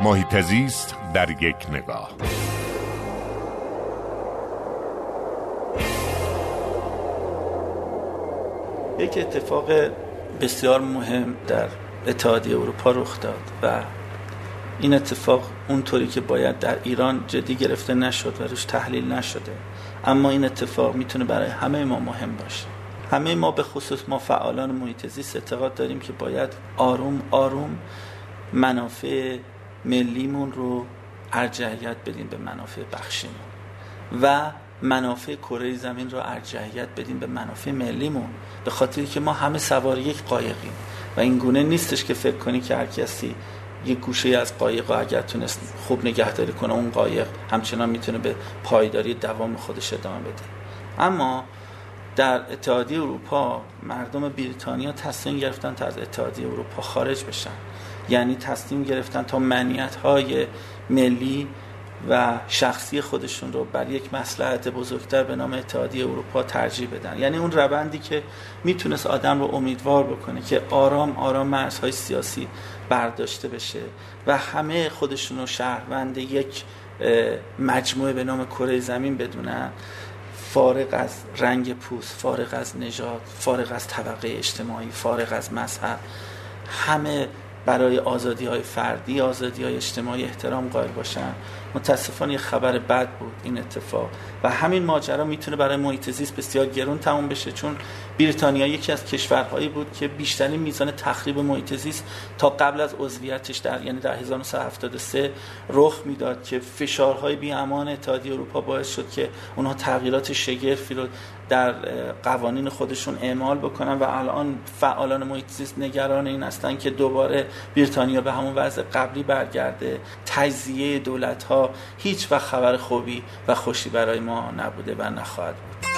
محیط زیست در یک نگاه. یک اتفاق بسیار مهم در اتحادیه اروپا رخ داد و این اتفاق اونطوری که باید در ایران جدی گرفته نشد و روش تحلیل نشده. اما این اتفاق می‌تونه برای همه ما مهم باشه. همه ما به خصوص ما فعالان محیط زیست اعتقاد داریم که باید آروم آروم منافع ملیمون رو ارجحیت بدیم به منافع بخشیمون. و منافع کره زمین رو ارجحیت بدیم به منافع ملیمون. به خاطری که ما همه سوار یک قایقیم. و این گونه نیستش که فکر کنی که هر کسی یک گوشه از قایق اگر تونست خوب نگهداری کنه اون قایق همچنان می‌تونه به پایداری دوام خودش ادامه بده. اما در اتحادیه اروپا مردم بریتانیا تصمیم گرفتن تا از اتحادیه اروپا خارج بشن. یعنی تصمیم گرفتن تا منیت های ملی و شخصی خودشون رو بر یک مسلحت بزرگتر به نام اتحادیه اروپا ترجیح بدن. یعنی اون روندی که می‌تونست آدم رو امیدوار بکنه که آرام آرام مرزهای سیاسی برداشته بشه و همه خودشون رو شهروند یک مجموعه به نام کره زمین بدونن فارغ از رنگ پوست فارغ از نژاد فارغ از طبقه اجتماعی فارغ از مذهب. همه برای آزادی های فردی آزادی های اجتماعی احترام قائل باشن. متاسفانه یه خبر بد بود این اتفاق. و همین ماجرا می‌تونه برای محیط زیست بسیار گرون تموم بشه چون بریتانیا یکی از کشورهایی بود که بیشترین میزان تخریب محیط زیست تا قبل از عضویتش در یعنی در 1973 رخ می‌داد که فشارهای بی امان اتحادیه اروپا باعث شد که اونها تغییرات شگرفی رو در قوانین خودشون اعمال بکنن و الان فعالان محیط زیست نگران این هستن که دوباره بریتانیا به همون وضع قبلی برگرده. تجزیه دولت ها هیچ و خبر خوبی و خوشی برای ما نبوده و نخواهد بود.